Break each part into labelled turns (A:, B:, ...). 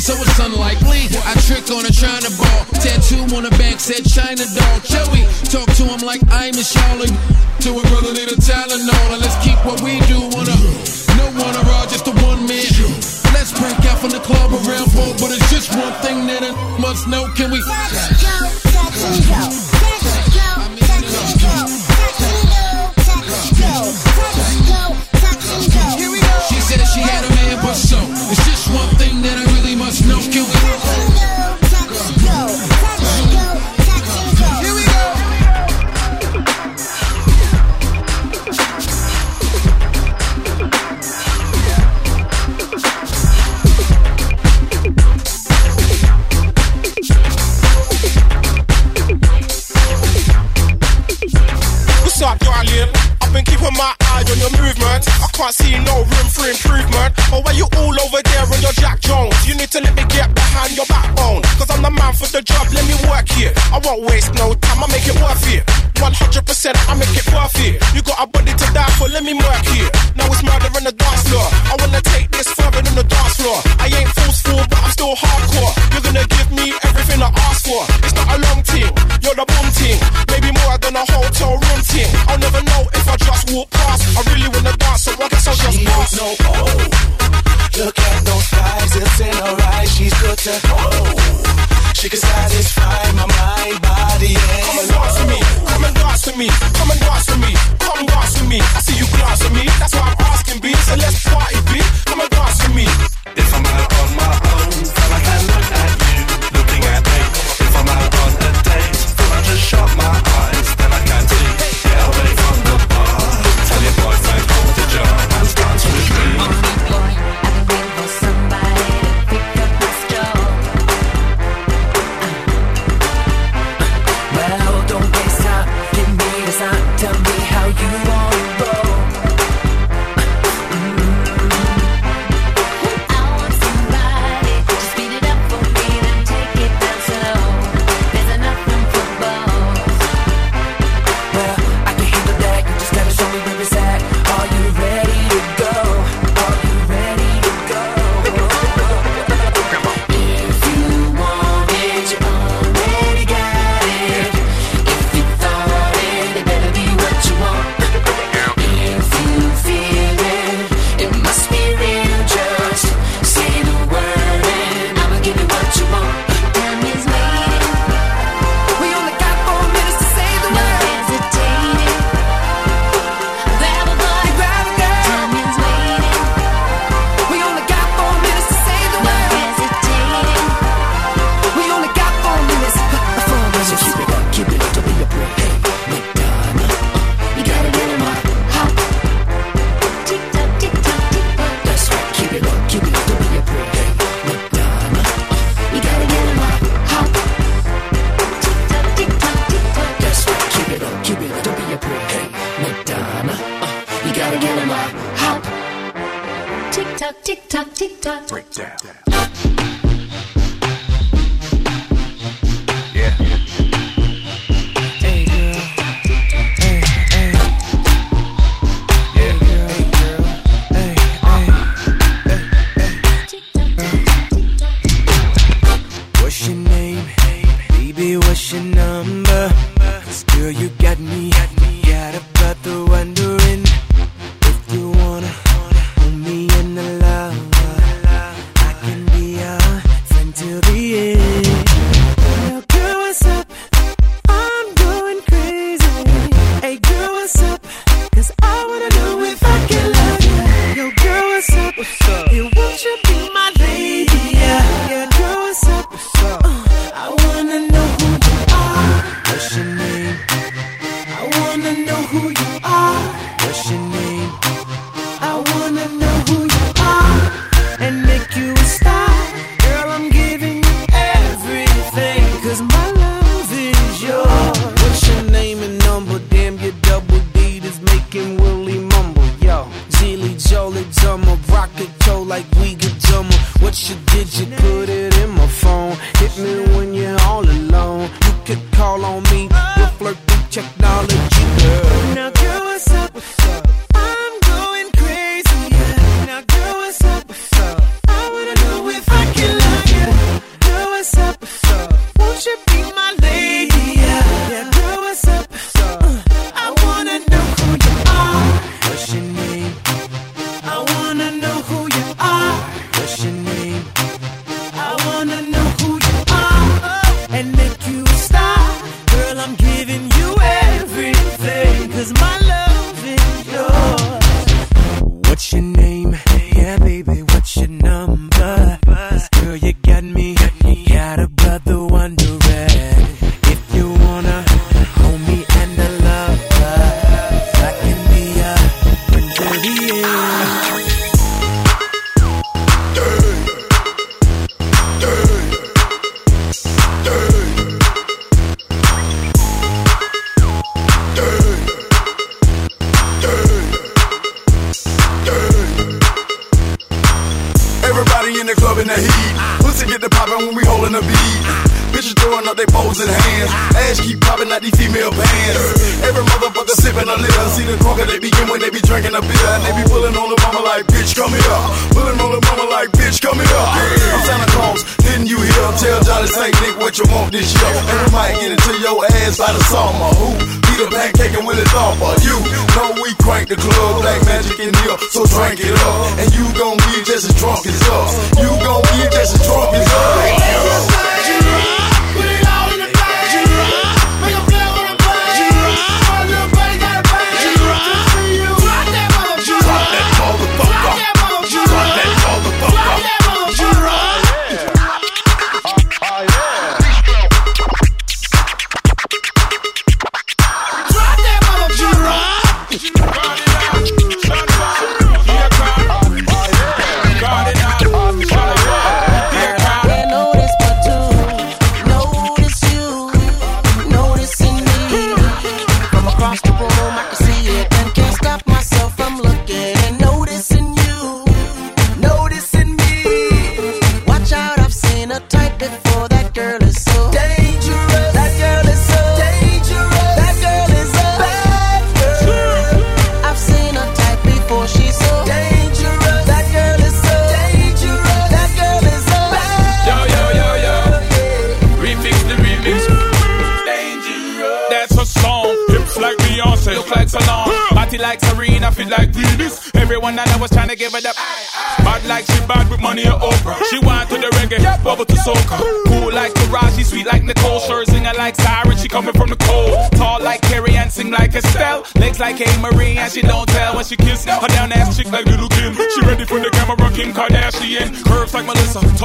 A: so it's
B: sunlight. I trick on a China ball. Tattoo on the back said China doll. Joey, talk to him like I'm a Charlie. To a brother need a Tylenol. And let's keep what we do on a. No one around, just a one man. Let's break out from the club around four, but it's just one thing that I must know. Can we? said
C: I'm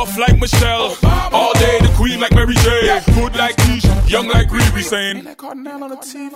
D: Tough like Michelle. All day the queen like Mary J. Good like Keisha. Young like Riri saying.
E: Ain't that
F: Cardinal on the
G: TV?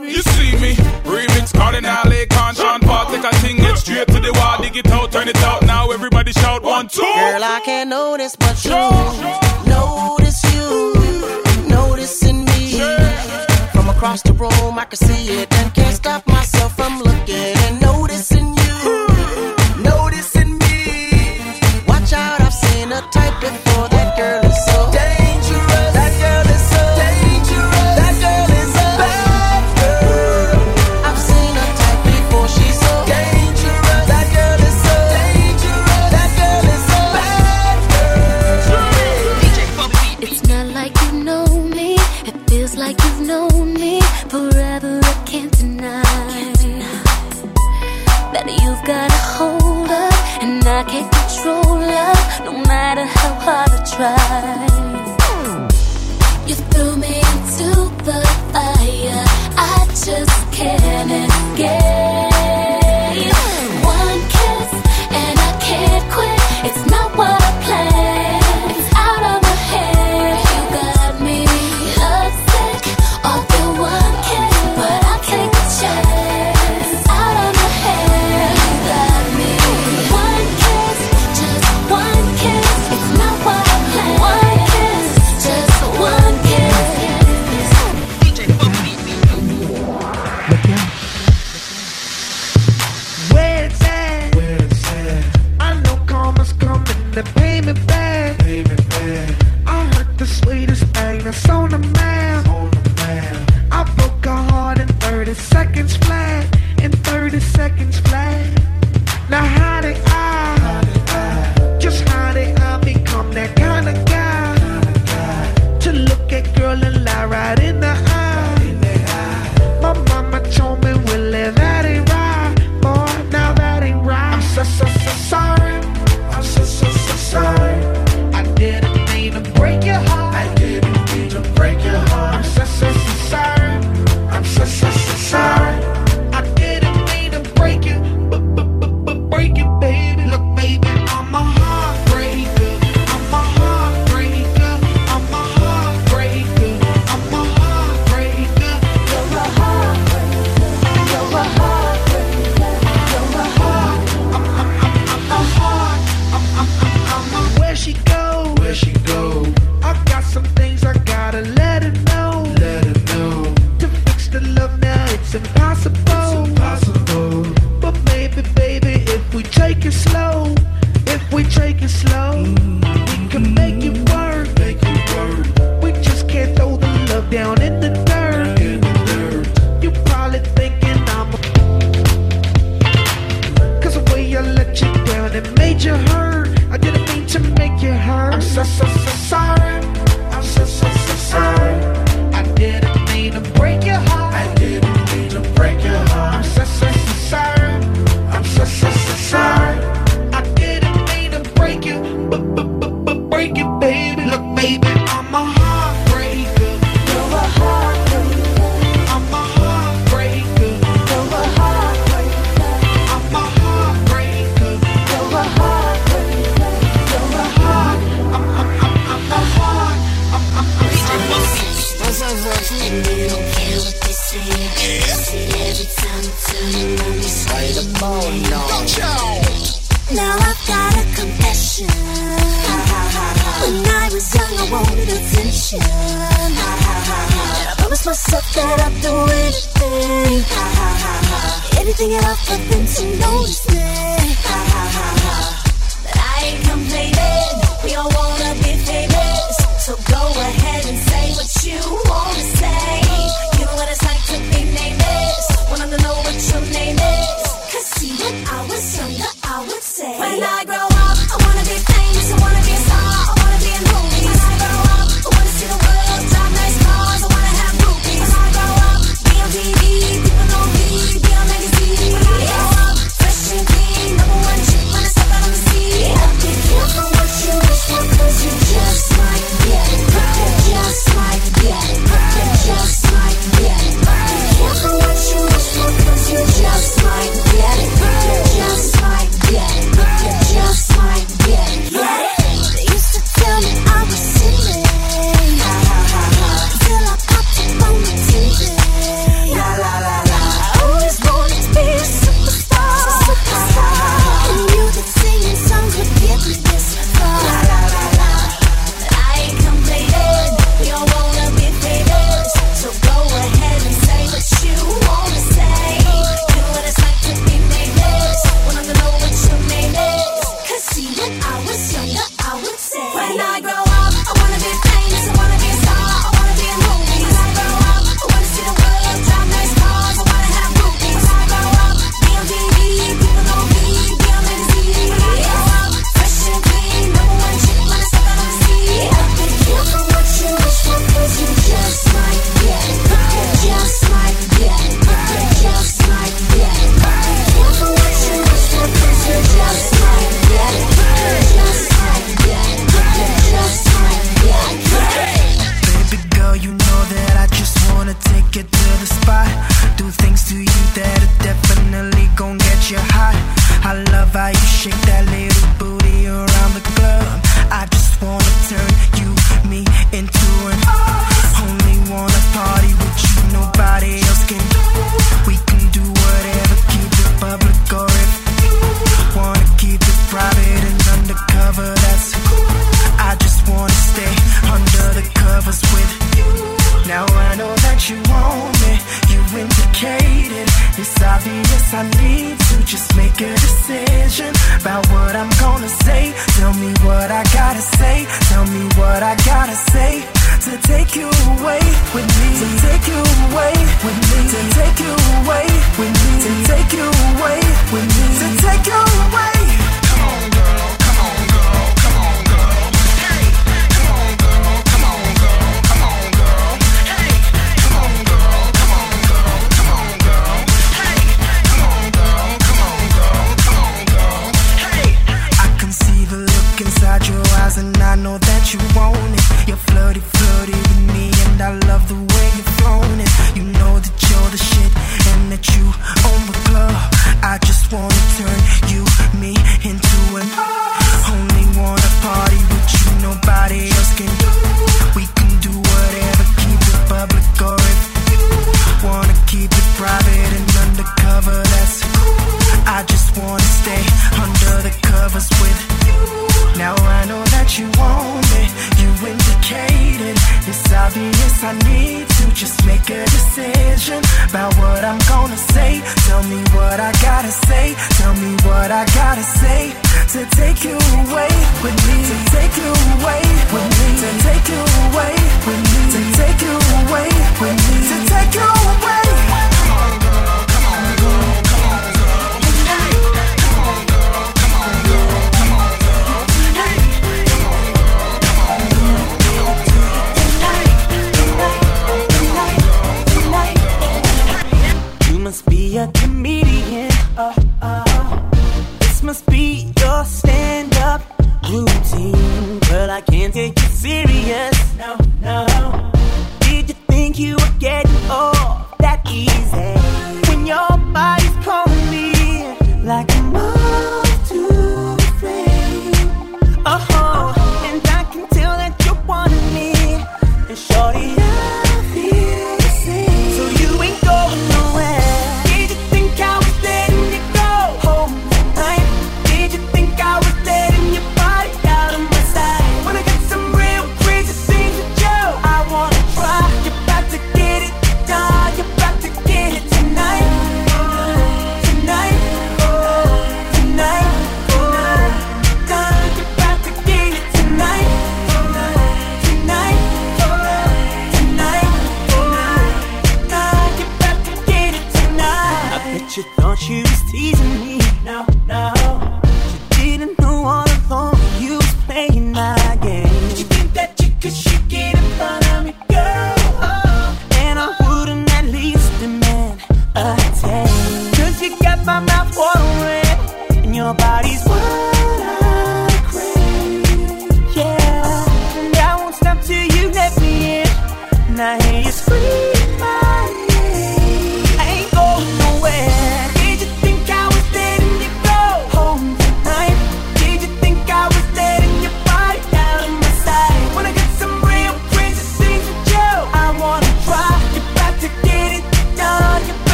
G: decision about what I'm gonna say. Tell me what I gotta say. Tell me what I gotta say to take you away with me. To take you away with me. To take you away with me. To take you away with me. To take you away.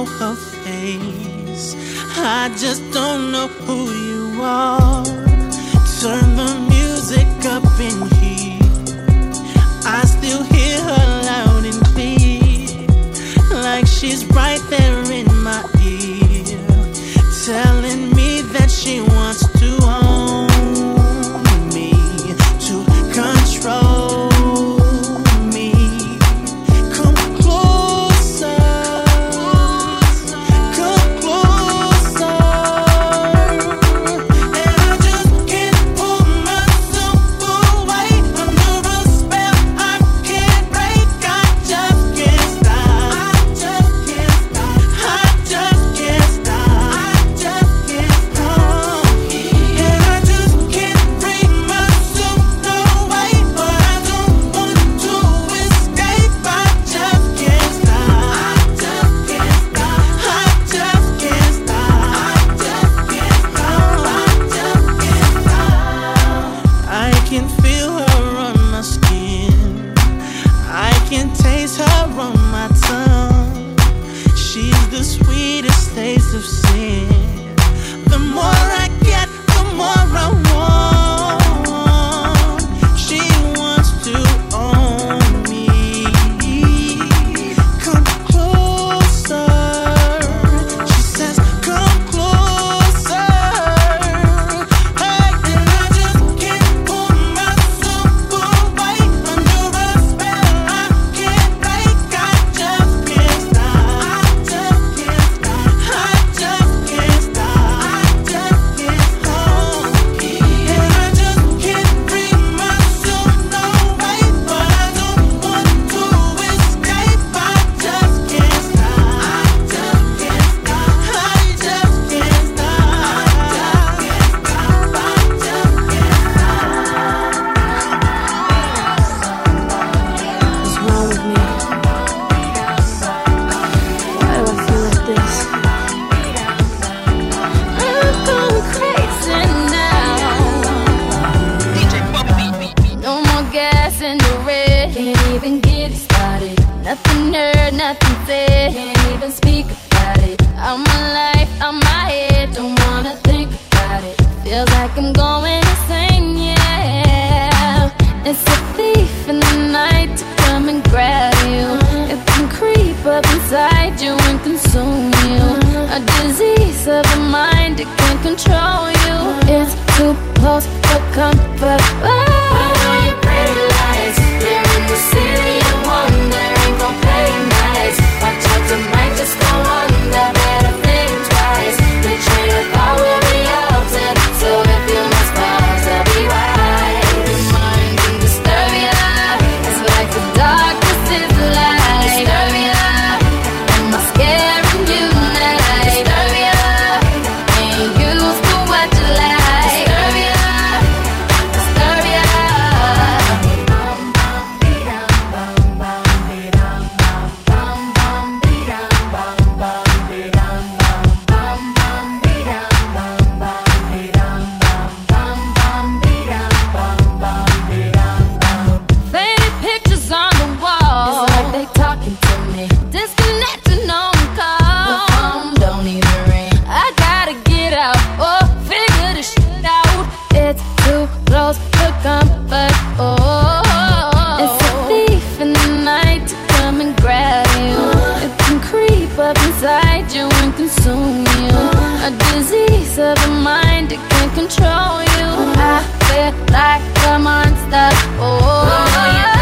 H: know her face. I just don't know who you are.
E: peace of
D: your mind, it can't control you. I feel like a monster. Oh, yeah.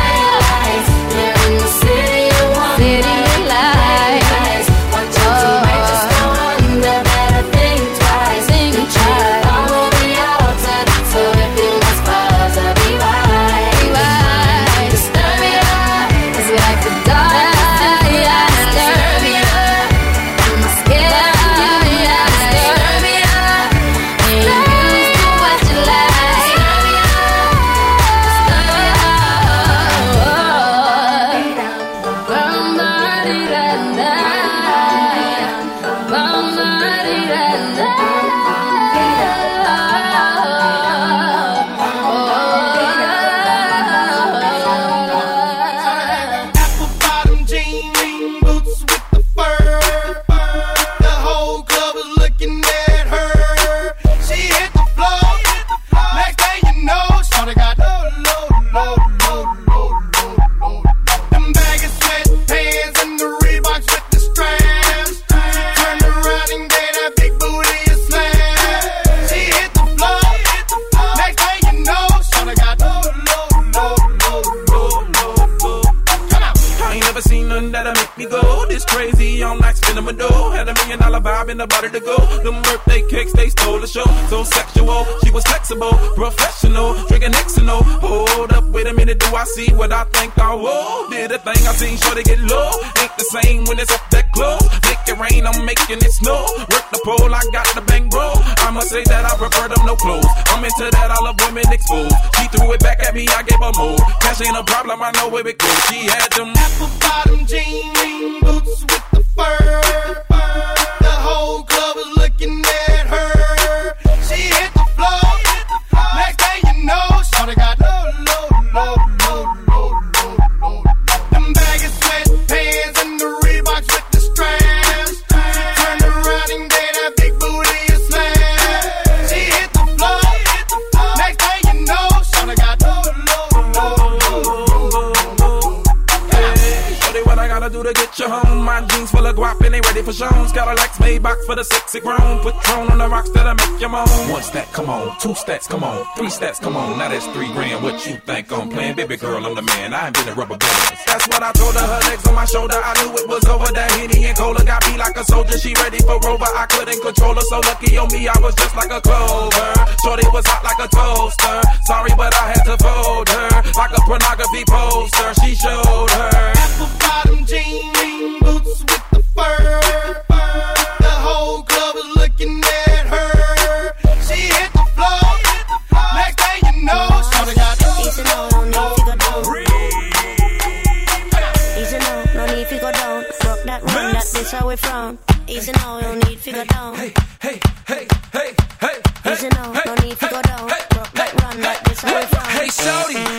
D: I
I: know
J: where it goes. She
D: for Jones. Got a Lex Maybach for the sexy grown. Put Patron on the rocks that'll make your moan. One stat, come on. Two stats, come on. Three stats, come on. Now that's three grand. What you think I'm playing? Baby girl, I'm the man. I ain't been a rubber band. That's what I told her. Her legs on my shoulder. I knew it was over. That Henny and Cola got me like a soldier. She ready for Rover. I couldn't control her. So lucky on me, I was just like a clover. Shorty was hot like a toaster. Sorry, but I had to fold her. Like a pornography poster. She showed her.
K: Apple bottom jean, boots with the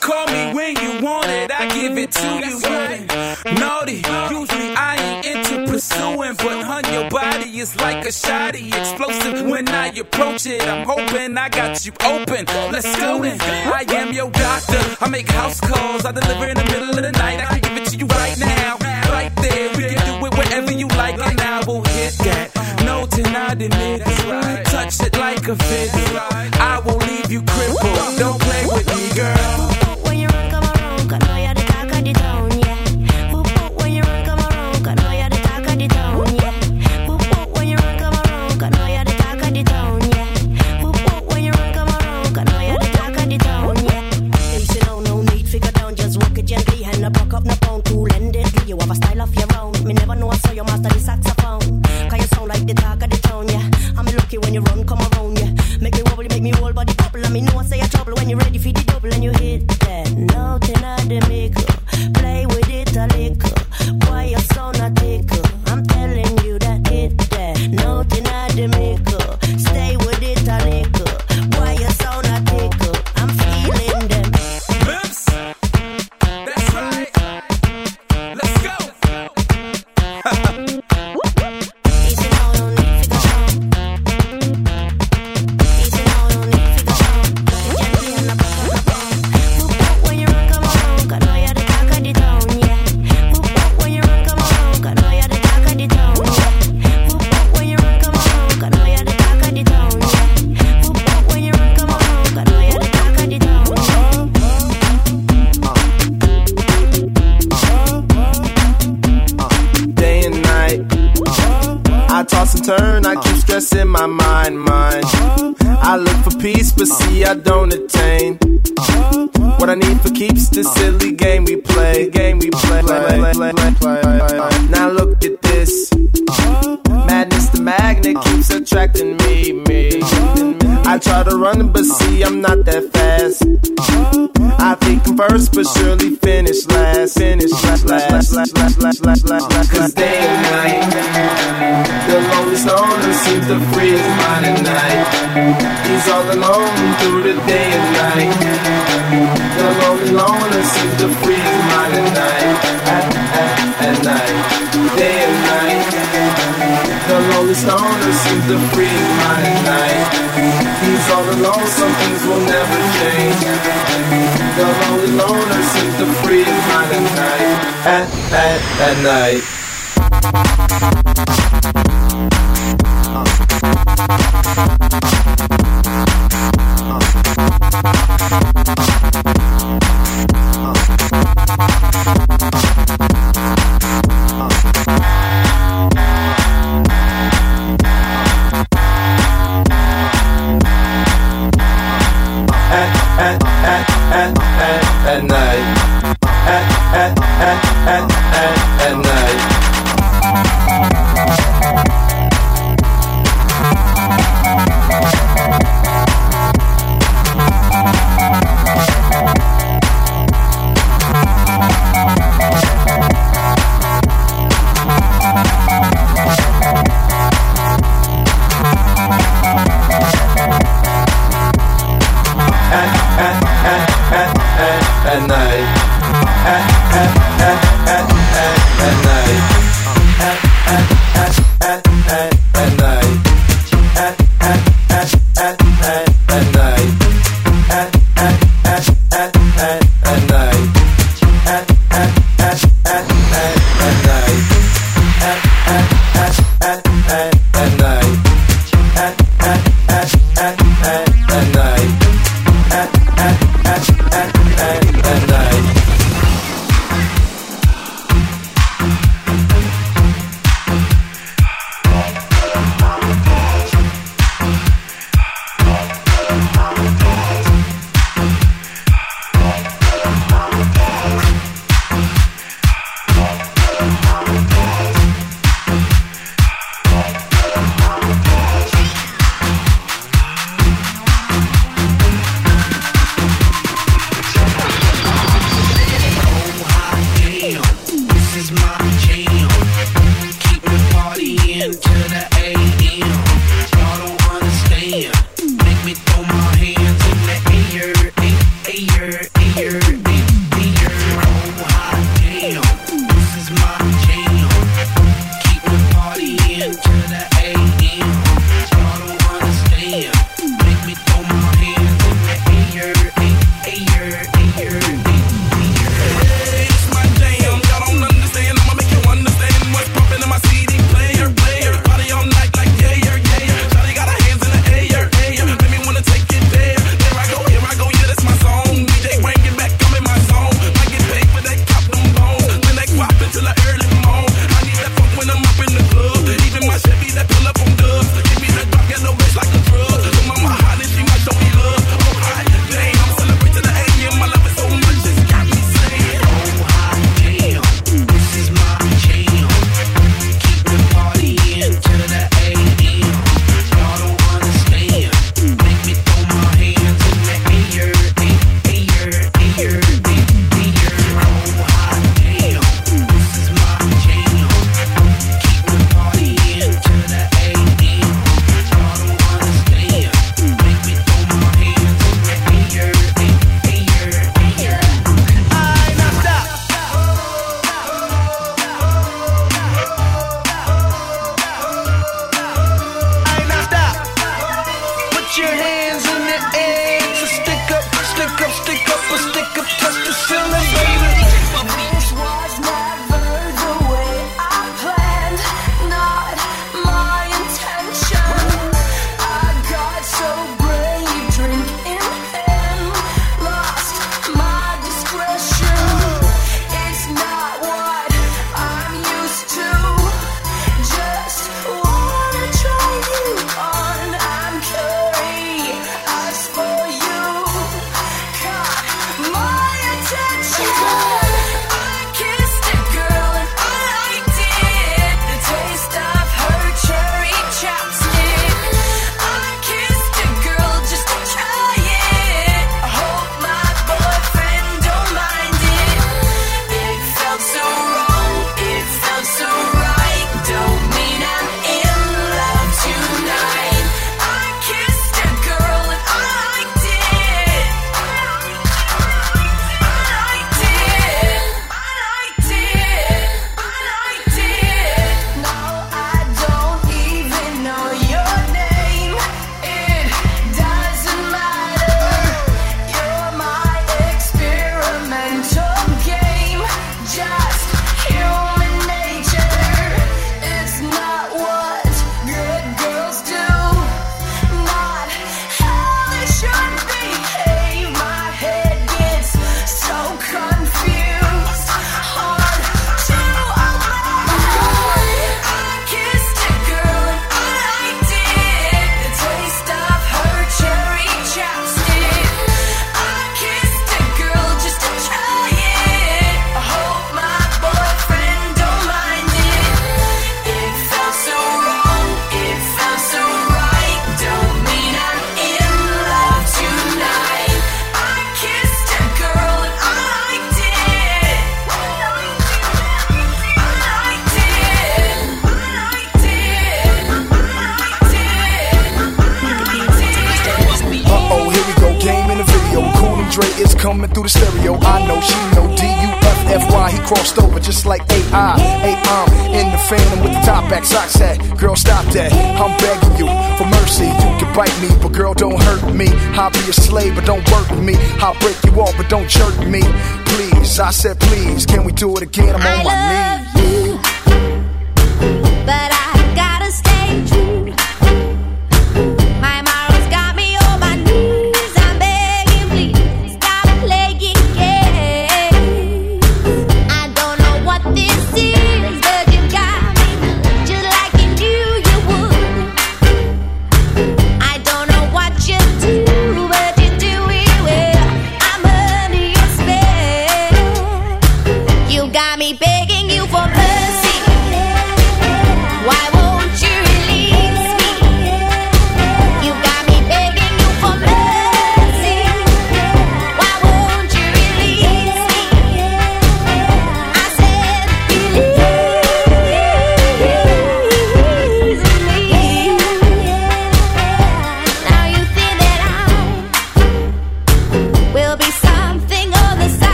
D: Call me when you want it, I give it to you. like a shoddy explosive when I approach it. I'm hoping I got you open. Let's go in. I am your doctor. I make house calls. I deliver in the middle of the night. I can give it to you right now. Right there. We can do it whenever you like. And I will hit that. No, denying it. Touch it like a fit.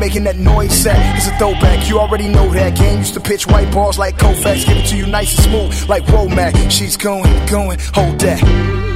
L: making that noise set. It's a throwback, you already know that. Gang used to pitch white balls like Koufax, give it to you nice and smooth like Womack. She's going, going, hold that.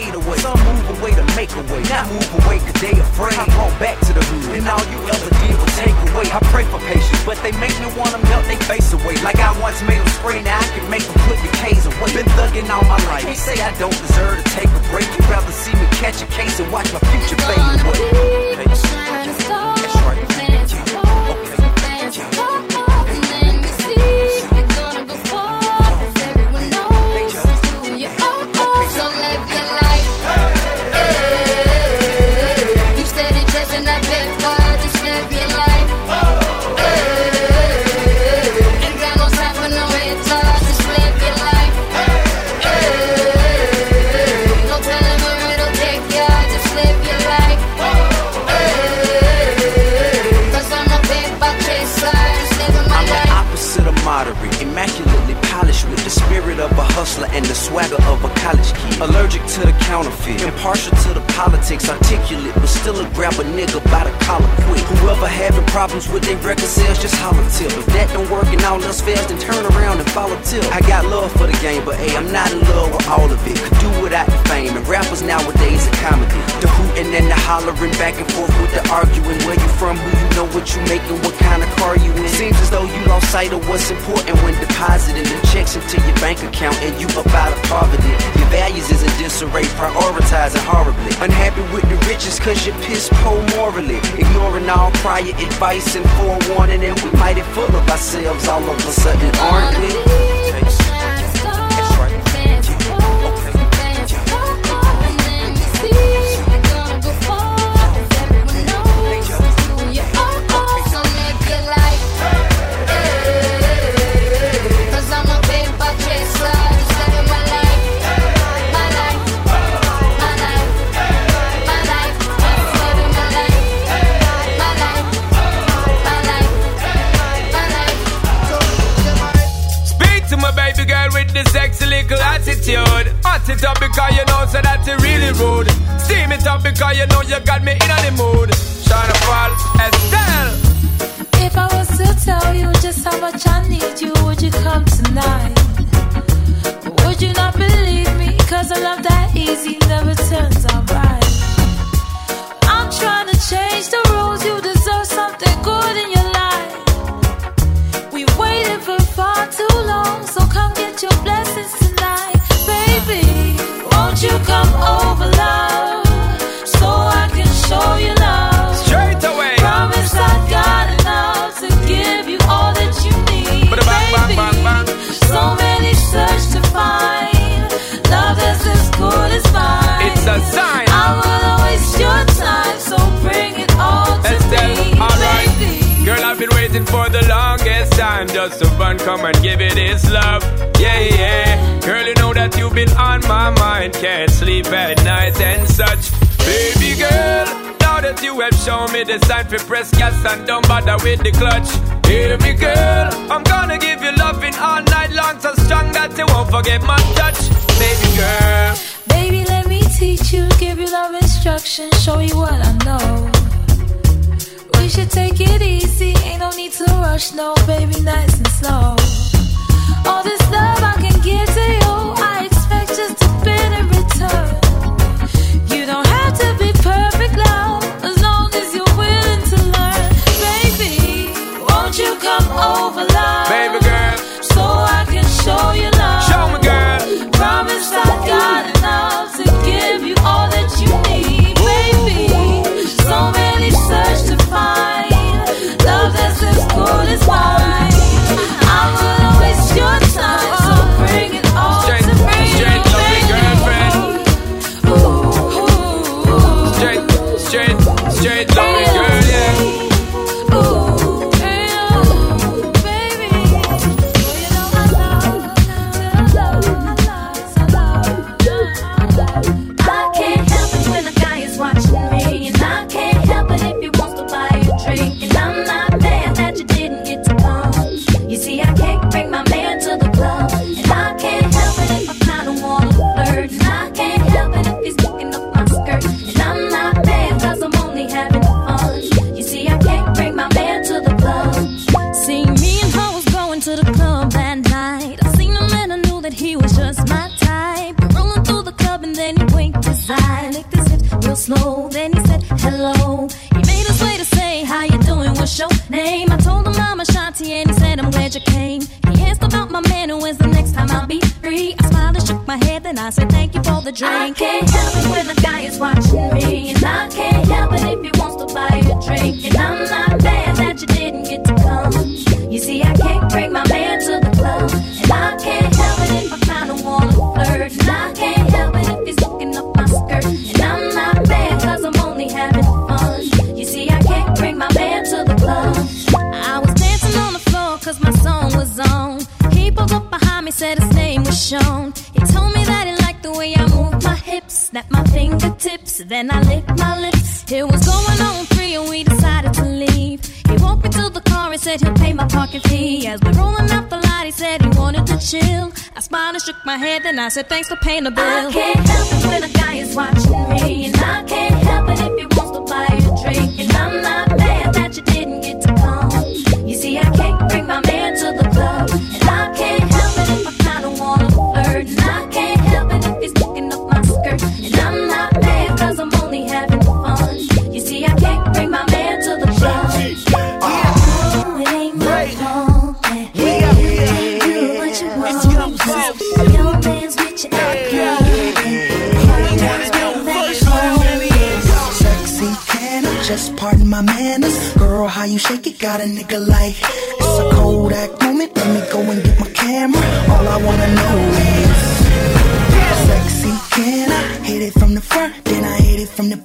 K: away. Some
M: move away to make a way. Not move away cause they afraid. I brought back to the hood and all you ever did was take away. I pray for patience, but they make me want them melt they face away. Like I once made them spray, now I can make them put the K's away. Been thugging all my life. They say I don't deserve to take a break. You'd rather see me catch a case and watch my future fade away. Hey. swagger of a college kid. Allergic to to the counterfeit. Impartial to the politics, articulate, but still a grab a nigga by the collar quick. Whoever having problems with their record sales, just holler till. If that don't work and all else fast, then turn around and follow till. I got love for the game, but hey, I'm not in love with all of it. Could do without the fame, and rappers nowadays are comedy. The hooting and the hollering, back and forth with the arguing. Where you from, who you know, what you making, what kind of car you in. Seems as though you lost sight of what's important when depositing the checks into your bank account and you up out of poverty. Your values is a dis incarcerate, prioritizing horribly. Unhappy with the riches cause you're piss poor morally. Ignoring all prior advice and forewarning, and we mighty full of ourselves all of a sudden, aren't we?
N: road. Steam it up because you know you got me in the mood. Shine fall, Estelle.
A: If I was to tell you just how much I need you, would you come tonight? Would you not believe me? Cause a love that easy never turns out right. I'm trying to change the rules, you deserve something good in your life. We waited for far too long, so come get your blessings tonight, baby. Won't you come over, love?
N: waiting for the longest time just to run, come and give it his love. Yeah, yeah. Girl, you know that you've been on my mind. Can't sleep at night and such. Baby girl, now that you have shown me the sign for press gas and don't bother with the clutch. Hear me, girl, I'm gonna give you loving all night long, so strong that you won't forget my touch. Baby girl,
A: baby, let me teach you, give you love instruction, show you what I know should take it easy. Ain't no need to rush, no, baby, nice and slow. All this love I can give
O: to you. I said, thanks for paying the bill.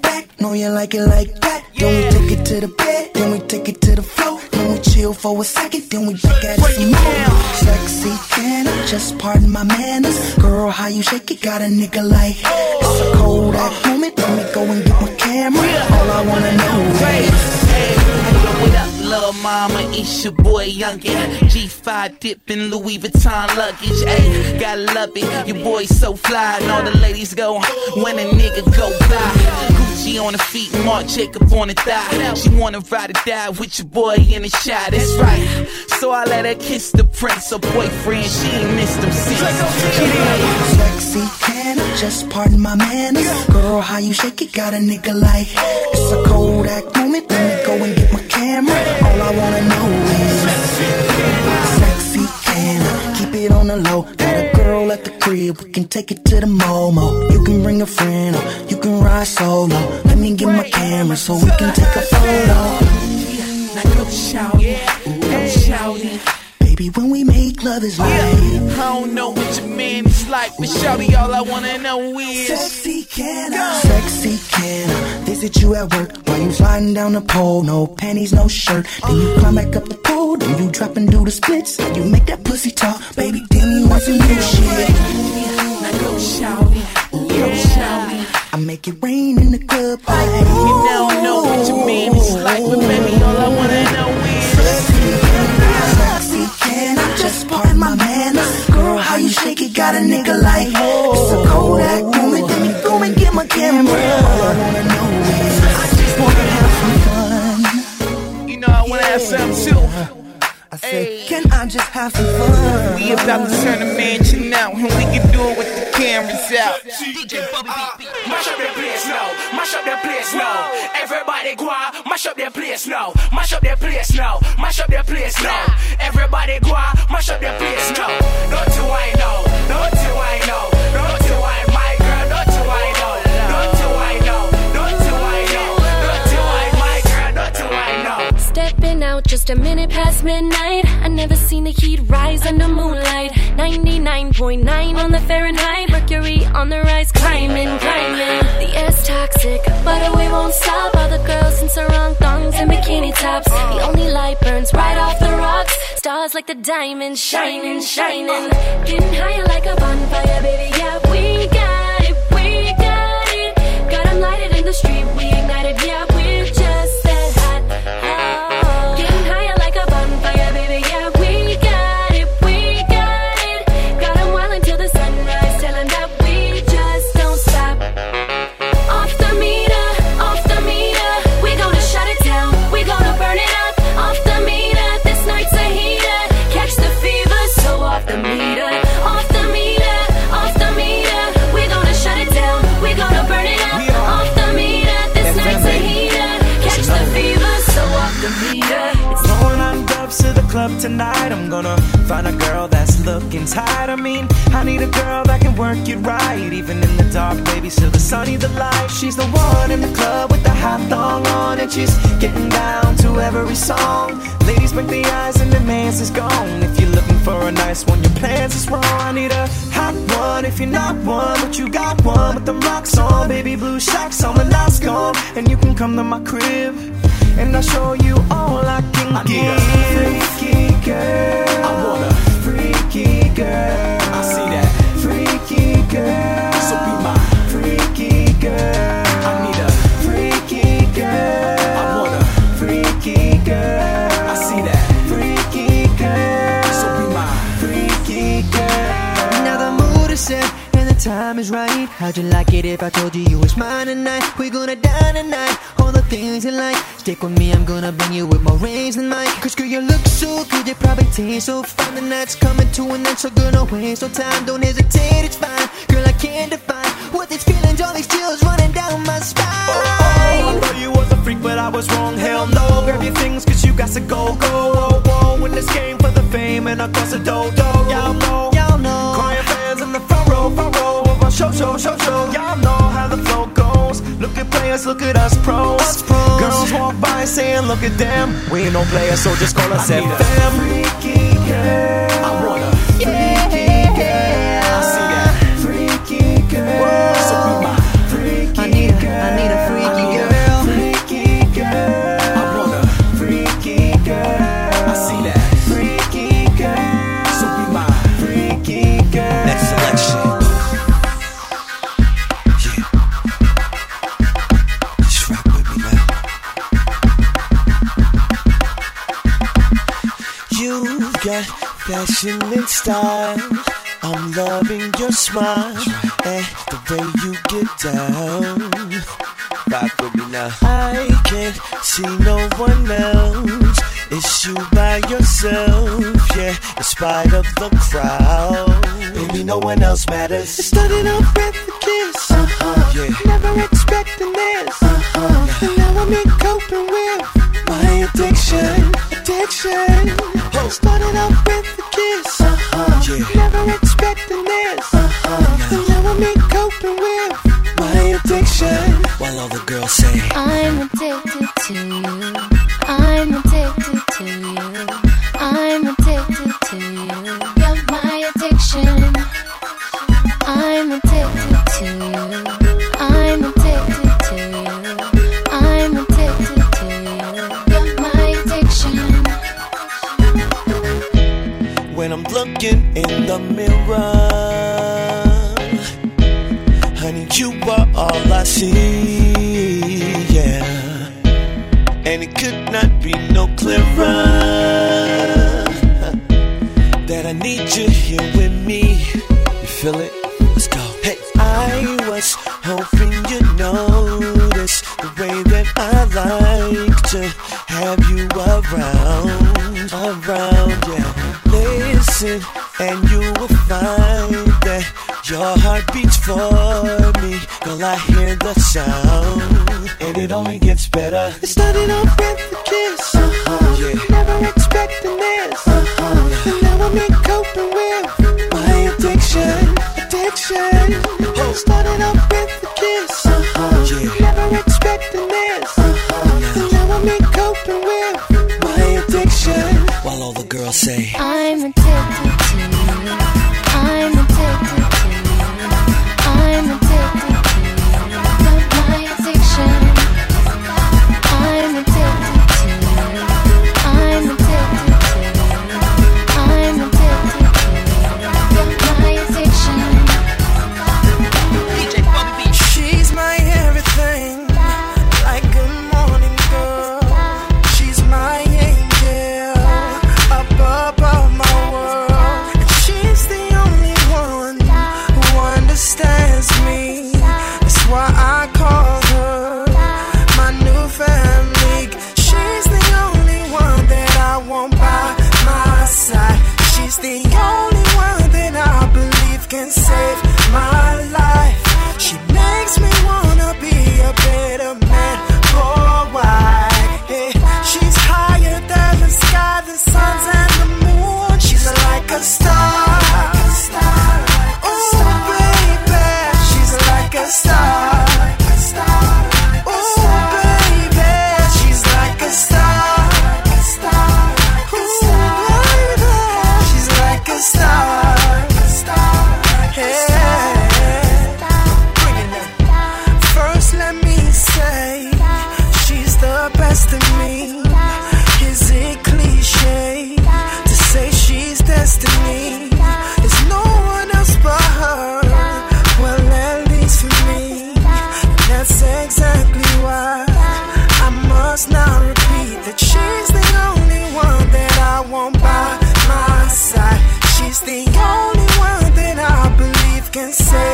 G: Back? Know you like it like that. Then we take it to the bed, then we take it to the floor. Then we chill for a second, then we back at it some more. Sexy, can just pardon my manners? Girl, how you shake it, got a nigga like. It's a cold Kodak moment, let me go and get my camera. All I wanna know is.
J: What up, little mama? It's your boy Youngin. G5 dipping Louis Vuitton luggage. Ayy, gotta love it. Your boy so fly, and all the ladies go when a nigga go by. Gucci on the feet, Marc Jacob on the thigh. She wanna ride or die with your boy in the shot. That's right. So I let her kiss the prince, her boyfriend. She ain't missed them seats.
G: Sexy, can I just pardon my manners? Girl, how you shake it, got a nigga like. It's a Kodak moment, let me go and get my camera. All I wanna know is. Sexy, can keep it on the low? Got a girl at the crib, we can take it to the Momo. You can bring a friend, or you can ride solo. Let me get my camera so we can take a photo.
J: Now go shout go shout it.
G: Baby, when we make love is like.
J: I don't know what your man is like, but shouty, all I wanna know is
G: Sexy can I? Sexy can I visit you at work while you sliding down the pole? No panties, no shirt. Then you climb back up the pole, then you drop and do the splits. You make that pussy talk, baby. Then you want some new shit.
J: Now go shout it, go shout it.
G: I make it rain in the club. Like,
J: You don't know what your man is like, but baby, all I
G: how you shake it, got a nigga like. It's a Kodak moment, let me go and get my camera. All I wanna know is, I just wanna have some fun.
J: You know I wanna have some too.
G: I say, can I just have some fun?
J: We about to turn the mansion out, and we can do it with the cameras out.
P: Uh, mash up their place now, mash up their place now. Everybody go on, mash up their place now, mash up their place now, mash up their place now. Everybody go on, mash up their place now. Don't you I know, don't you I know, don't you I my girl, don't you I know, don't you I know,
Q: just a minute past midnight. I never seen the heat rise under moonlight. 99.9 on the Fahrenheit. Mercury on the rise, climbing, climbing. The air's toxic, but we won't stop. All the girls in sarong thongs and bikini tops. The only light burns right off the rocks. Stars like the diamonds shining, shining. Getting higher like a bonfire, baby. Yeah, we got it, we got it. Got 'em lighted in the street, we ignited. Yeah,
R: tonight. I'm gonna find a girl that's looking tired. I mean, I need a girl that can work it right, even in the dark, baby. Still the sunny, the light. She's the one in the club with the hot thong on, and she's getting down to every song. Ladies blink the eyes, and the man's is gone. If you're looking for a nice one, your plans is wrong. I need a hot one. If you're not one, but you got one with the rocks on, baby blue shacks on when that's gone, and you can come to my crib. And I'll show you all I can
P: I
R: give. Girl.
P: I want a
R: freaky girl.
P: I see that.
R: Freaky girl. Time is right. How'd you like it if I told you you was mine tonight? We're gonna die tonight. All the things you like. Stick with me, I'm gonna bring you with more rings than mine. Cause girl, you look so good, you probably taste so fine. The night's coming to an end, so girl, don't waste no time. Don't hesitate, it's fine. Girl, I can't define what these feelings, all these chills running down my spine.
P: Oh, I thought you was a freak, but I was wrong. Hell no. Grab your things, cause you got to go, go. Whoa, whoa. In this game for the fame and across the dodo. look at
R: them. We ain't no players, so just call us I fam. Freaky girl. style. I'm loving your smile and the way you get down. Rock with me now. I can't see no one else. It's you by yourself, yeah. In spite of the crowd, baby, no one else matters. It started off with a kiss, uh-huh, yeah. Never expecting this, uh-huh. And now I'm in coping with my addiction, addiction. Started off with yeah. Never expecting this. Uh-huh. So now I'm coping with my addiction. While all the girls say,
G: I'm addicted to you. to
R: have you around, around, yeah. Listen, and you will find that your heart beats for me. Girl, I hear the sound, and it only gets better. It started off with a kiss, uh-huh, yeah. never expecting this, uh-huh, yeah. and now I'm in coping with my addiction, addiction. Oh. Started off with a kiss, uh-huh, yeah. never expecting girl say.
G: I'm addicted
S: say